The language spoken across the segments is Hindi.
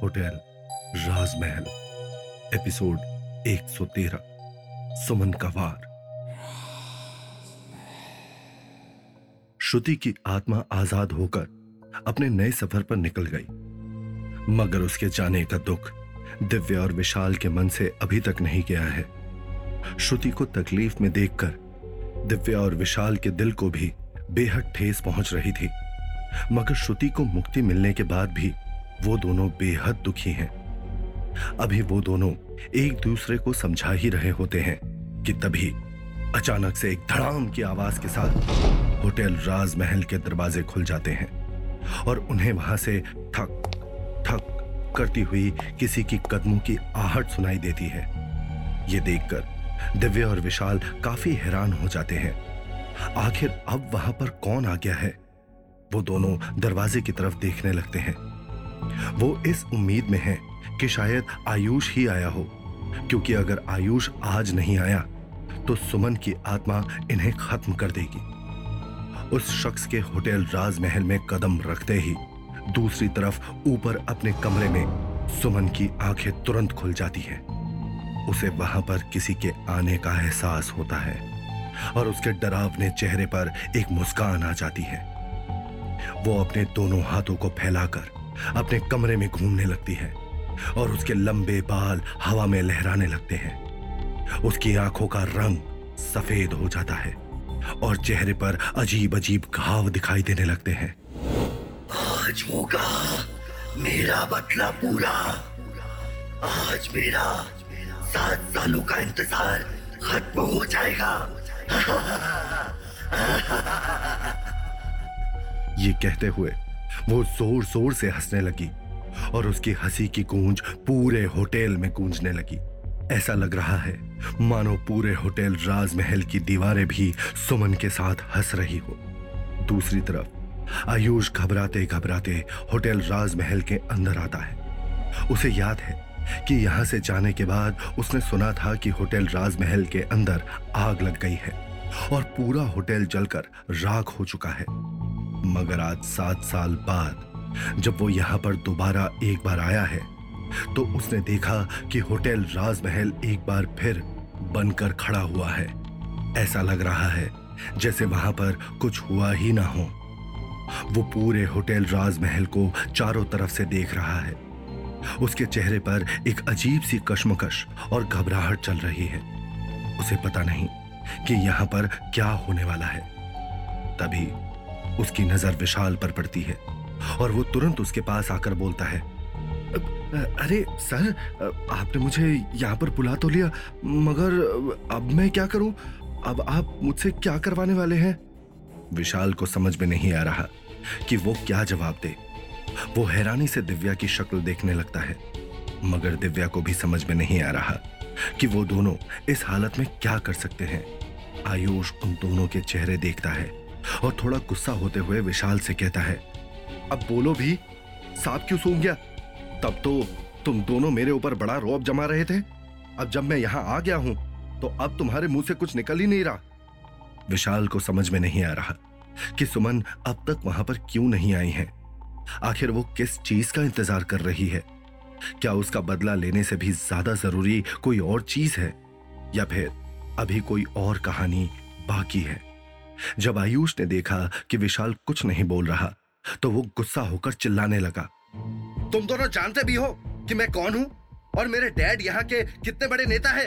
होटल, राजमहल, एपिसोड 113 सुमन का वार श्रुति की आत्मा आज़ाद होकर अपने नए सफ़र पर निकल गई। मगर उसके जाने का दुख दिव्या और विशाल के मन से अभी तक नहीं गया है। श्रुति को तकलीफ़ में देखकर दिव्या और विशाल के दिल को भी बेहद ठेस पहुँच रही थी। मगर श्रुति को मुक्ति मिलने के बाद भी वो दोनों बेहद दुखी हैं। अभी वो दोनों एक दूसरे को समझा ही रहे होते हैं कि तभी अचानक से एक धड़ाम की आवाज़ के साथ होटल राजमहल के दरवाजे खुल जाते हैं और उन्हें वहाँ से ठक ठक करती हुई किसी की कदमों की आहट सुनाई देती है। ये देखकर दिव्या और विशाल काफ़ी हैरान हो जाते हैं। आखिर अब वहाँ पर कौन आ गया है? वो दोनों दरवाजे की तरफ़ देखने लगते हैं। वो इस उम्मीद में है कि शायद आयुष ही आया हो, क्योंकि अगर आयुष आज नहीं आया तो सुमन की आत्मा इन्हें खत्म कर देगी। उस शख्स के होटल राजमहल में कदम रखते ही दूसरी तरफ़ ऊपर अपने कमरे में सुमन की आँखें तुरंत खुल जाती हैं। उसे वहाँ पर किसी के आने का एहसास होता है और उसके डरावने चेहरे पर एक मुस्कान आ जाती है। वो अपने दोनों हाथों को फैलाकर अपने कमरे में घूमने लगती है और उसके लंबे बाल हवा में लहराने लगते हैं। उसकी आँखों का रंग सफ़ेद हो जाता है और चेहरे पर अजीब अजीब घाव दिखाई देने लगते हैं। आज होगा। मेरा बदला पूरा। आज मेरा सात सालों का इंतज़ार खत्म हो जाएगा। ये कहते हुए वो ज़ोर ज़ोर से हंसने लगी और उसकी हँसी की गूंज पूरे होटल में गूंजने लगी। ऐसा लग रहा है, मानो पूरे होटल राजमहल की दीवारें भी सुमन के साथ हंस रही हो। दूसरी तरफ़, आयुष घबराते घबराते होटल राजमहल के अंदर आता है। उसे याद है कि यहाँ से जाने के बाद उसने सुना था कि होटल राजमहल के अंदर आग लग गई है और पूरा होटल जलकर राख हो चुका है। मगर आज सात साल बाद, जब वो यहाँ पर दोबारा एक बार आया है तो उसने देखा कि होटल राजमहल एक बार फिर बनकर खड़ा हुआ है। ऐसा लग रहा है, जैसे वहाँ पर कुछ हुआ ही ना हो। वो पूरे होटल राजमहल को चारों तरफ़ से देख रहा है। उसके चेहरे पर एक अजीब सी कश्मकश और घबराहट चल रही है। उसे पता नहीं कि यहाँ पर क्या होने वाला है। तभी उसकी नज़र विशाल पर पड़ती है और वो तुरंत उसके पास आकर बोलता है, अरे सर, आपने मुझे यहाँ पर बुला तो लिया, मगर अब मैं क्या करूँ? अब आप मुझसे क्या करवाने वाले हैं? विशाल को समझ में नहीं आ रहा कि वो क्या जवाब दे। वो हैरानी से दिव्या की शक्ल देखने लगता है, मगर दिव्या को भी समझ में नहीं आ रहा कि वो दोनों इस हालत में क्या कर सकते हैं। आयुष उन दोनों के चेहरे देखता है और थोड़ा गुस्सा होते हुए विशाल से कहता है, अब बोलो भी, सांप क्यों सूंघ गया? तब तो तुम दोनों मेरे ऊपर बड़ा रोब जमा रहे थे। अब जब मैं यहाँ आ गया हूँ तो अब तुम्हारे मुँह से कुछ निकल ही नहीं रहा। विशाल को समझ में नहीं आ रहा कि सुमन अब तक वहाँ पर क्यों नहीं आई है। आखिर वो किस चीज़ का इंतज़ार कर रही है? क्या उसका बदला लेने से भी ज़्यादा ज़रूरी कोई और चीज़ है? या फिर अभी कोई और कहानी बाकी है? जब आयुष ने देखा कि विशाल कुछ नहीं बोल रहा तो वो गुस्सा होकर चिल्लाने लगा। तुम दोनों जानते भी हो कि मैं कौन हूँ और मेरे डैड यहाँ के कितने बड़े नेता है।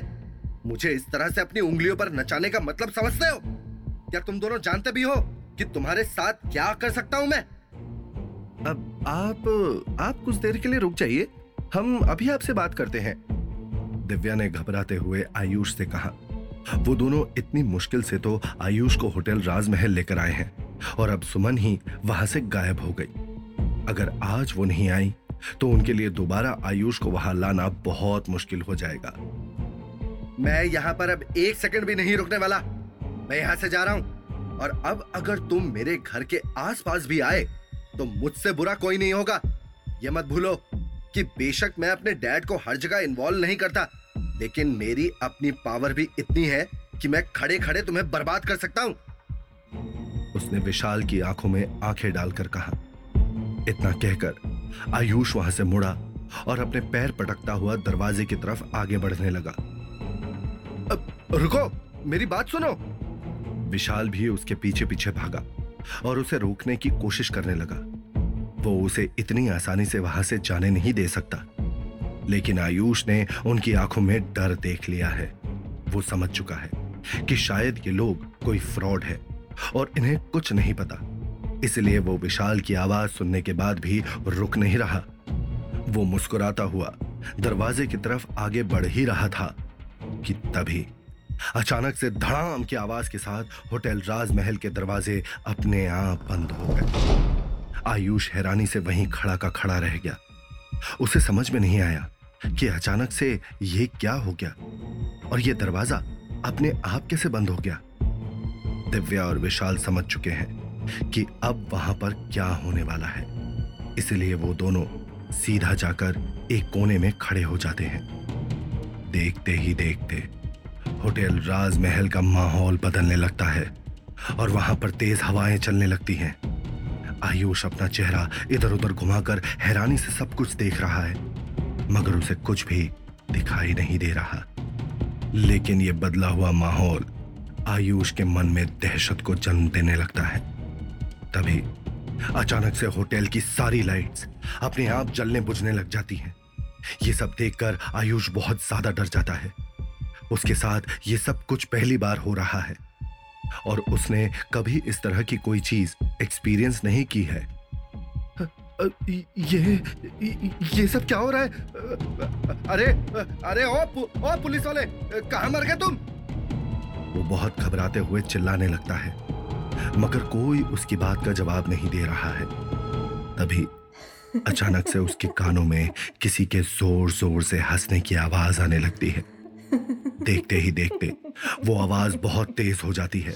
मुझे इस तरह से अपनी उंगलियों पर नचाने का मतलब समझते हो? क्या तुम दोनों जानते भी हो कि तुम्हारे साथ क्या कर सकता हूँ मैं? अब आप आप कुछ देर के लिए रुक जाइए। हम अभी आपसे बात करते हैं। दिव्या ने घबराते हुए आयुष से कहा वो दोनों इतनी मुश्किल से तो आयुष को होटल राजमहल लेकर आए हैं और अब सुमन ही वहाँ से गायब हो गई। अगर आज वो नहीं आई तो उनके लिए दोबारा आयुष को वहाँ लाना बहुत मुश्किल हो जाएगा। मैं यहाँ पर अब एक सेकंड भी नहीं रुकने वाला। मैं यहाँ से जा रहा हूँ। और अब अगर तुम मेरे घर के आसपास भी आए तो मुझसे बुरा कोई नहीं होगा। ये मत भूलो कि बेशक मैं अपने डैड को हर जगह इन्वॉल्व नहीं करता। लेकिन मेरी अपनी पावर भी इतनी है कि मैं खड़े खड़े तुम्हें बर्बाद कर सकता हूँ। उसने विशाल की आँखों में आँखें डालकर कहा। इतना कहकर आयुष वहाँ से मुड़ा और अपने पैर पटकता हुआ दरवाजे की तरफ़ आगे बढ़ने लगा। अब रुको, मेरी बात सुनो। विशाल भी उसके पीछे पीछे भागा और उसे रोकने की कोशिश करने लगा। वो उसे इतनी आसानी से वहाँ से जाने नहीं दे सकता। लेकिन आयुष ने उनकी आँखों में डर देख लिया है। वो समझ चुका है कि शायद ये लोग कोई फ्रॉड है और इन्हें कुछ नहीं पता। इसलिए वो विशाल की आवाज़ सुनने के बाद भी रुक नहीं रहा। वो मुस्कुराता हुआ दरवाजे की तरफ़ आगे बढ़ ही रहा था कि तभी अचानक से धड़ाम की आवाज़ के साथ होटल राजमहल के दरवाजे अपने आप बंद हो गए। आयुष हैरानी से वहीं खड़ा का खड़ा रह गया। उसे समझ में नहीं आया कि अचानक से ये क्या हो गया? और ये दरवाज़ा अपने आप कैसे बंद हो गया? दिव्या और विशाल समझ चुके हैं कि अब वहाँ पर क्या होने वाला है। इसलिए वो दोनों सीधा जाकर एक कोने में खड़े हो जाते हैं। देखते ही देखते होटल राजमहल का माहौल बदलने लगता है और वहाँ पर तेज हवाएँ चलने लगती हैं। आयुष अपना चेहरा इधर उधर घुमाकर हैरानी से सब कुछ देख रहा है। मगर उसे कुछ भी दिखाई नहीं दे रहा। लेकिन यह बदला हुआ माहौल आयुष के मन में दहशत को जन्म देने लगता है। तभी अचानक से होटल की सारी लाइट्स अपने आप जलने बुझने लग जाती हैं। ये सब देखकर आयुष बहुत ज़्यादा डर जाता है। उसके साथ ये सब कुछ पहली बार हो रहा है। और उसने कभी इस तरह की कोई चीज़ एक्सपीरियंस नहीं की है। ये ये सब क्या हो रहा है? अरे अरे ओ, ओ पुलिस वाले कहाँ मर गए तुम? वो बहुत घबराते हुए चिल्लाने लगता है मगर कोई उसकी बात का जवाब नहीं दे रहा है। तभी अचानक से उसके कानों में किसी के ज़ोर ज़ोर से हंसने की आवाज़ आने लगती है। देखते ही देखते वो आवाज़ बहुत तेज हो जाती है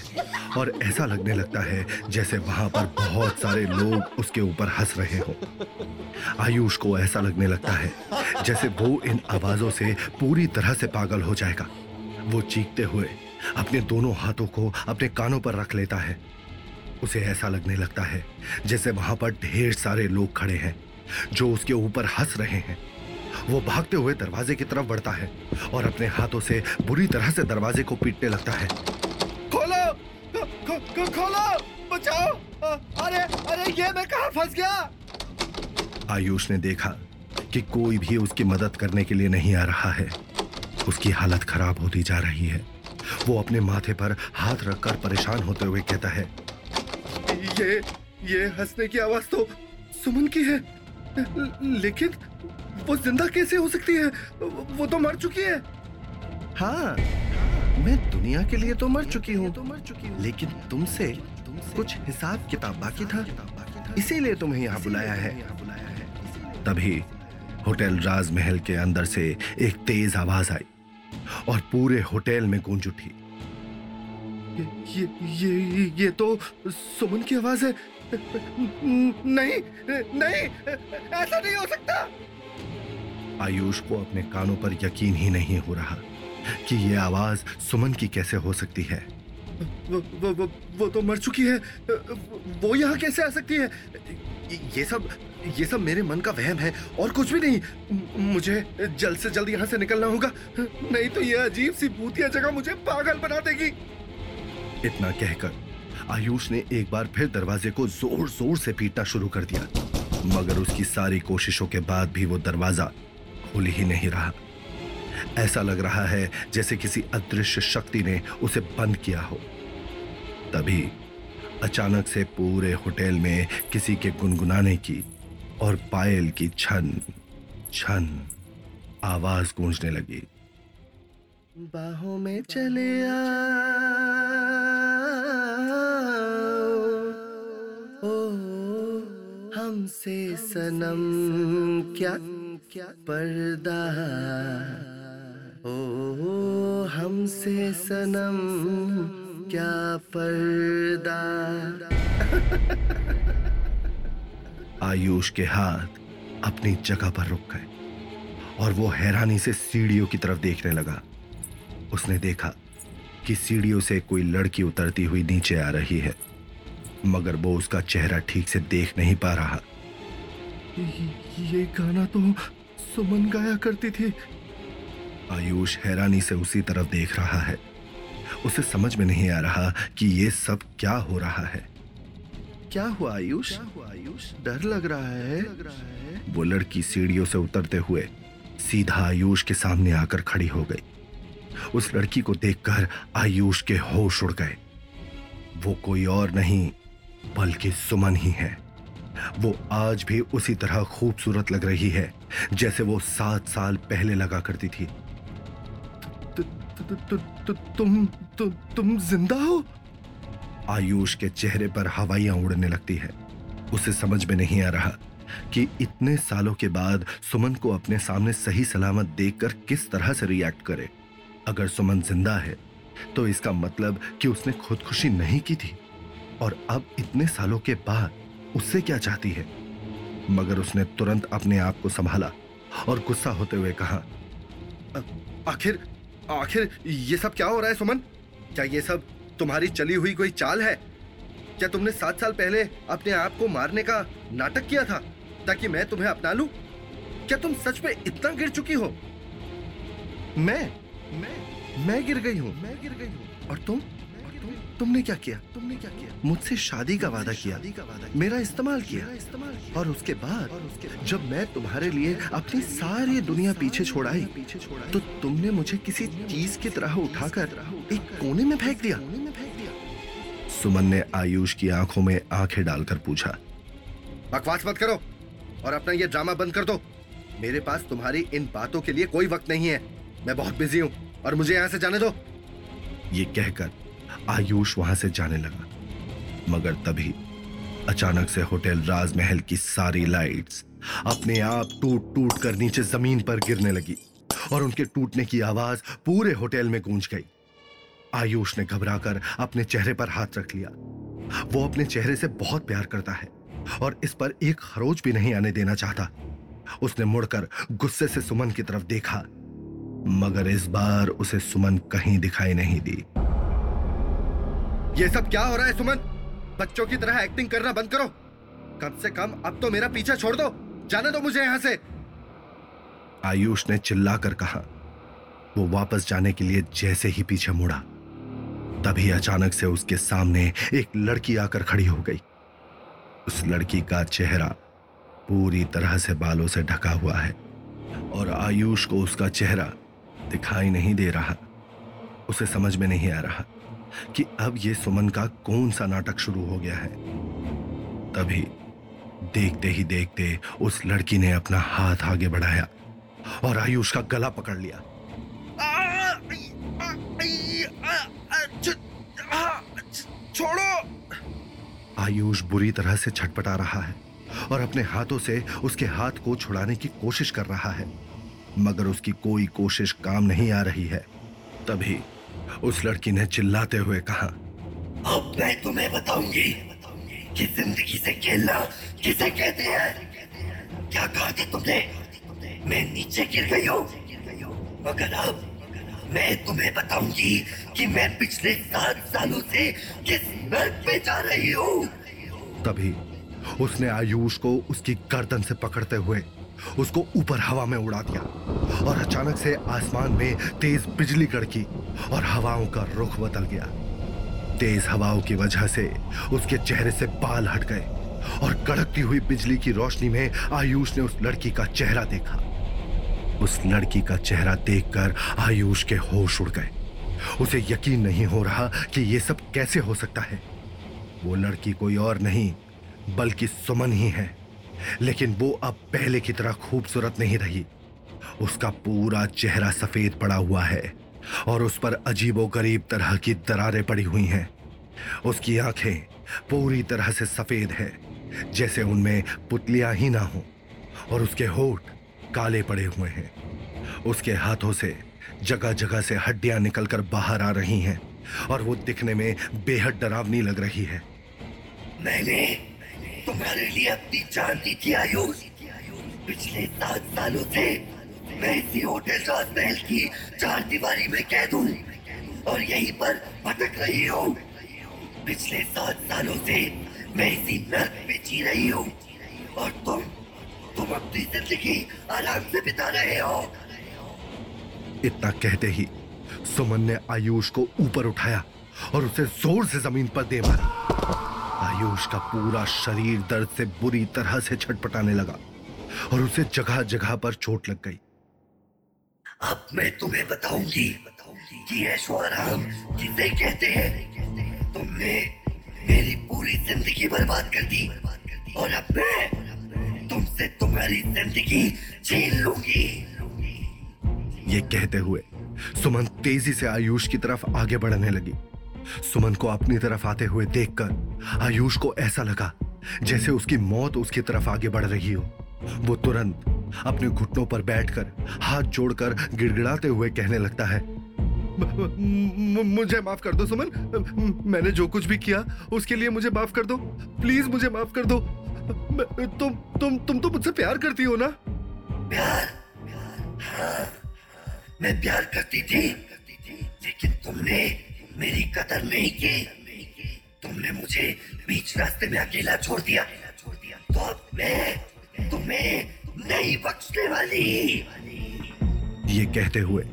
और ऐसा लगने लगता है जैसे वहाँ पर बहुत सारे लोग उसके ऊपर हंस रहे हो। आयुष को ऐसा लगने लगता है जैसे वो इन आवाजों से पूरी तरह से पागल हो जाएगा। वो चीखते हुए अपने दोनों हाथों को अपने कानों पर रख लेता है। उसे ऐसा लगने लगता है जैसे वहाँ पर ढेर सारे लोग खड़े हैं जो उसके ऊपर हंस रहे हैं। वो भागते हुए दरवाजे की तरफ़ बढ़ता है और अपने हाथों से बुरी तरह से दरवाजे को पीटने लगता है। खोलो! खो, खो, खोलो! बचाओ! अरे अरे ये मैं कहा फंस गया? आयुष ने देखा कि कोई भी उसकी मदद करने के लिए नहीं आ रहा है। उसकी हालत खराब होती जा रही है। वो अपने माथे पर हाथ रखकर परेशान होते हुए कहता है ये ये हंसने की आवाज़ तो सुमन की है। लेकिन वो ज़िंदा कैसे हो सकती है? वो तो मर चुकी है। हाँ मैं दुनिया के लिए तो मर चुकी हूँ। तो मर चुकी हूँ लेकिन तुमसे कुछ हिसाब किताब बाकी था। इसीलिए तुम्हें यहाँ बुलाया है। तभी होटल राजमहल के अंदर से एक तेज आवाज़ आई और पूरे होटल में गूंज उठी। ये ये ये ये तो सुमन की आवाज़ है। नहीं नहीं ऐसा नहीं हो सकता। आयुष को अपने कानों पर यकीन ही नहीं हो रहा कि ये आवाज़ सुमन की कैसे हो सकती है। वो, वो, वो, वो तो मर चुकी है। वो यहाँ कैसे आ सकती है? ये सब ये सब मेरे मन का वहम है और कुछ भी नहीं। मुझे जल्द से जल्द यहाँ से निकलना होगा। नहीं तो ये अजीब सी भूतिया जगह मुझे पागल बना देगी। इतना कहकर आयुष ने एक बार फिर दरवाजे को ज़ोर ज़ोर से पीटना शुरू कर दिया। मगर उसकी सारी कोशिशों के बाद भी वो दरवाज़ा खुल ही नहीं रहा। ऐसा लग रहा है जैसे किसी अदृश्य शक्ति ने उसे बंद किया हो। तभी अचानक से पूरे होटल में किसी के गुनगुनाने की और पायल की छन छन आवाज़ गूंजने लगी। बाहों में चले आ ओ, हमसे सनम क्या क्या पर्दा? ओ हमसे सनम, क्या पर्दा? आयुष के हाथ अपनी जगह पर रुक गए और वो हैरानी से सीढ़ियों की तरफ़ देखने लगा। उसने देखा कि सीढ़ियों से कोई लड़की उतरती हुई नीचे आ रही है, मगर वो उसका चेहरा ठीक से देख नहीं पा रहा। ये गाना तो सुमन गाया करती थी। आयुष हैरानी से उसी तरफ़ देख रहा है। उसे समझ में नहीं आ रहा कि ये सब क्या हो रहा है। क्या हुआ आयुष? आयुष डर लग रहा है लग रहा है। वो लड़की सीढ़ियों से उतरते हुए सीधा आयुष के सामने आकर खड़ी हो गई। उस लड़की को देखकर आयुष के होश उड़ गए। वो कोई और नहीं बल्कि सुमन ही है। वो आज भी उसी तरह खूबसूरत लग रही है जैसे वो सात साल पहले लगा करती थी। तुम तुम ज़िंदा हो? आयुष के चेहरे पर हवाइयाँ उड़ने लगती है। उसे समझ में नहीं आ रहा कि इतने सालों के बाद सुमन को अपने सामने सही सलामत देखकर किस तरह से रिएक्ट करे। अगर सुमन ज़िंदा है तो इसका मतलब कि उसने खुदकुशी नहीं की थी। और अब इतने सालों के बाद उससे क्या चाहती है? मगर उसने तुरंत अपने आप को संभाला और गुस्सा होते हुए कहा आखिर आखिर ये सब क्या हो रहा है सुमन? क्या ये सब तुम्हारी चली हुई कोई चाल है? क्या तुमने सात साल पहले अपने आप को मारने का नाटक किया था ताकि मैं तुम्हें अपना लूँ? क्या तुम सच में इतना गिर चुकी हो? मैं मैं मैं गिर गई हूँ, मैं गिर गई हूँ। और तुम? तुमने क्या किया? तुमने क्या किया? मुझसे शादी का वादा किया। मेरा इस्तेमाल किया। और उसके बाद जब मैं तुम्हारे लिए अपनी सारी दुनिया पीछे छोड़ाई तो तुमने मुझे किसी चीज़ की तरह उठाकर एक कोने में फेंक दिया। सुमन ने आयुष की आँखों में आँखें डालकर पूछा बकवास मत करो और अपना ये ड्रामा बंद कर दो। मेरे पास तुम्हारी इन बातों के लिए कोई वक्त नहीं है। मैं बहुत बिज़ी हूँ और मुझे यहाँ से जाने दो। ये कहकर आयुष वहाँ से जाने लगा। मगर तभी अचानक से होटल राजमहल की सारी लाइट्स अपने आप टूट टूट कर नीचे ज़मीन पर गिरने लगी और उनके टूटने की आवाज़ पूरे होटल में गूंज गई। आयुष ने घबराकर अपने चेहरे पर हाथ रख लिया। वो अपने चेहरे से बहुत प्यार करता है और इस पर एक खरोच भी नहीं आने देना चाहता। उसने मुड़कर गुस्से से सुमन की तरफ़ देखा, मगर इस बार उसे सुमन कहीं दिखाई नहीं दी। ये सब क्या हो रहा है सुमन? बच्चों की तरह एक्टिंग करना बंद करो। कम से कम अब तो मेरा पीछा छोड़ दो। जाने दो मुझे यहाँ से। आयुष ने चिल्लाकर कहा। वो वापस जाने के लिए जैसे ही पीछे मुड़ा, तभी अचानक से उसके सामने एक लड़की आकर खड़ी हो गई। उस लड़की का चेहरा पूरी तरह से बालों से ढका हुआ है और आयुष को उसका चेहरा दिखाई नहीं दे रहा। उसे समझ में नहीं आ रहा। कि अब ये सुमन का कौन सा नाटक शुरू हो गया है? तभी देखते ही देखते उस लड़की ने अपना हाथ आगे बढ़ाया और आयुष का गला पकड़ लिया। छोड़ो। आयुष बुरी तरह से छटपटा रहा है और अपने हाथों से उसके हाथ को छुड़ाने की कोशिश कर रहा है। मगर उसकी कोई कोशिश काम नहीं आ रही है। तभी उस लड़की ने चिल्लाते हुए कहा अब मैं तुम्हें बताऊँगी कि ज़िंदगी से खेलना किसे कहते हैं? क्या कहा था तुमने? मैं नीचे गिर गई हूँ। मगर अब मैं तुम्हें बताऊँगी कि मैं पिछले सात सालों से किस नर्क पे जा रही हूँ। तभी उसने आयुष को उसकी गर्दन से पकड़ते हुए उसको ऊपर हवा में उड़ा दिया और अचानक से आसमान में तेज बिजली कड़की और हवाओं का रुख बदल गया। तेज हवाओं की वजह से उसके चेहरे से बाल हट गए और कड़कती हुई बिजली की रोशनी में आयुष ने उस लड़की का चेहरा देखा। उस लड़की का चेहरा देखकर आयुष के होश उड़ गए। उसे यकीन नहीं हो रहा कि यह सब कैसे हो सकता है। वो लड़की कोई और नहीं, बल्कि सुमन ही है। लेकिन वो अब पहले की तरह खूबसूरत नहीं रही। उसका पूरा चेहरा सफ़ेद पड़ा हुआ है। और उस पर अजीबो गरीब तरह की दरारें पड़ी हुई हैं। उसकी आँखें पूरी तरह से सफ़ेद हैं, जैसे उनमें पुतलियाँ ही ना हो, और उसके होठ काले पड़े हुए हैं। उसके हाथों से जगह जगह से हड्डियाँ निकलकर बाहर आ रही हैं, और वो दिखने में बेहद डरावनी लग रही है। मैंने तुम्हारे लिए अपनी जान दी थी, आयुष। पिछले सात सालों से मैं इसी होटल राजमहल की चार दीवारी में कैद हूँ और यहीं पर भटक रही हूँ। पिछले सात सालों से मैं इसी नर्क में जी रही हूँ। और तुम तुम अपनी ज़िंदगी आराम से बिता रहे हो। इतना कहते ही सुमन ने आयुष को ऊपर उठाया और उसे ज़ोर से ज़मीन पर दे मारा। आयुष का पूरा शरीर दर्द से बुरी तरह से छटपटाने लगा और उसे जगह जगह पर चोट लग गई। अब मैं तुम्हें बताऊँगी बताऊँगी कि आराम किसे कहते हैं, तुमने मेरी पूरी ज़िंदगी बर्बाद कर दी। और अब मैं तुमसे तुम्हारी ज़िंदगी छीन लूँगी। ये कहते हुए, सुमन तेज़ी से आयुष की तरफ़ आगे बढ़ने लगी। सुमन को अपनी तरफ़ आते हुए देखकर आयुष को ऐसा लगा, जैसे उसकी मौत उसकी तरफ़ आगे बढ़ रही हो। वो तुरंत अपने घुटनों पर बैठकर हाथ जोड़कर गिड़गिड़ाते हुए कहने लगता है मुझे माफ़ कर दो सुमन। मैंने जो कुछ भी किया उसके लिए मुझे माफ़ कर दो। प्लीज़ मुझे माफ़ कर दो। तुम तुम तुम तो मुझसे प्यार करती हो ना? प्यार हाँ, मैं प्यार करती थी लेकिन तुमने मेरी कदर नहीं की। तुमने मुझे बीच रास्ते में अकेला छोड़ दिया। तो अब मैं तुम्हें नहीं बख्शने वाली। ये कहते हुए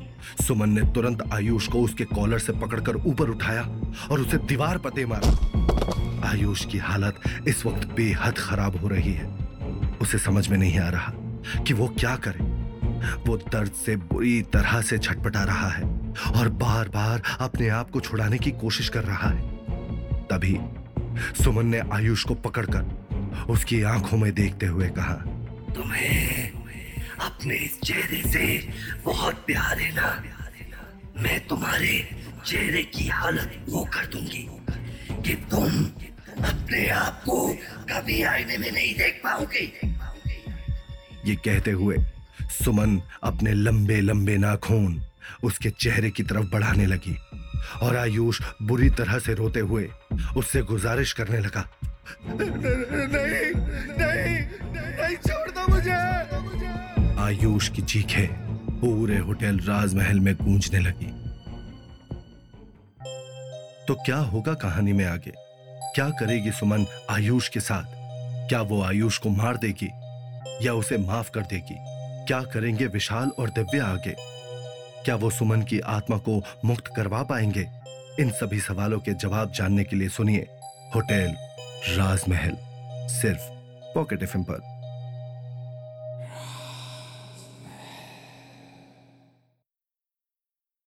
सुमन ने तुरंत आयुष को उसके कॉलर से पकड़कर ऊपर उठाया और उसे दीवार पते मारा आयुष की हालत इस वक्त बेहद खराब हो रही है। उसे समझ में नहीं आ रहा कि वो क्या करे। वो दर्द से बुरी तरह से छटपटा रहा है और बार बार अपने आप को छुड़ाने की कोशिश कर रहा है। तभी सुमन ने आयुष को पकड़कर उसकी आँखों में देखते हुए कहा तुम्हें अपने चेहरे से बहुत प्यार है ना? मैं तुम्हारे चेहरे की हालत वो कर दूँगी कि तुम अपने आप को कभी आईने में नहीं देख पाओगे। ये कहते हुए सुमन अपने लंबे लंबे नाखून उसके चेहरे की तरफ़ बढ़ाने लगी और आयुष बुरी तरह से रोते हुए उससे गुजारिश करने लगा। नहीं नहीं नहीं छोड़ दो मुझे। आयुष की चीखें पूरे होटल राजमहल में गूंजने लगी। तो क्या होगा कहानी में आगे? क्या करेगी सुमन आयुष के साथ? क्या वो आयुष को मार देगी? या उसे माफ़ कर देगी? क्या करेंगे विशाल और दिव्या आगे? क्या वो सुमन की आत्मा को मुक्त करवा पाएँगे? इन सभी सवालों के जवाब जानने के लिए सुनिए होटल राजमहल सिर्फ़ पॉकेट एफ़ पर।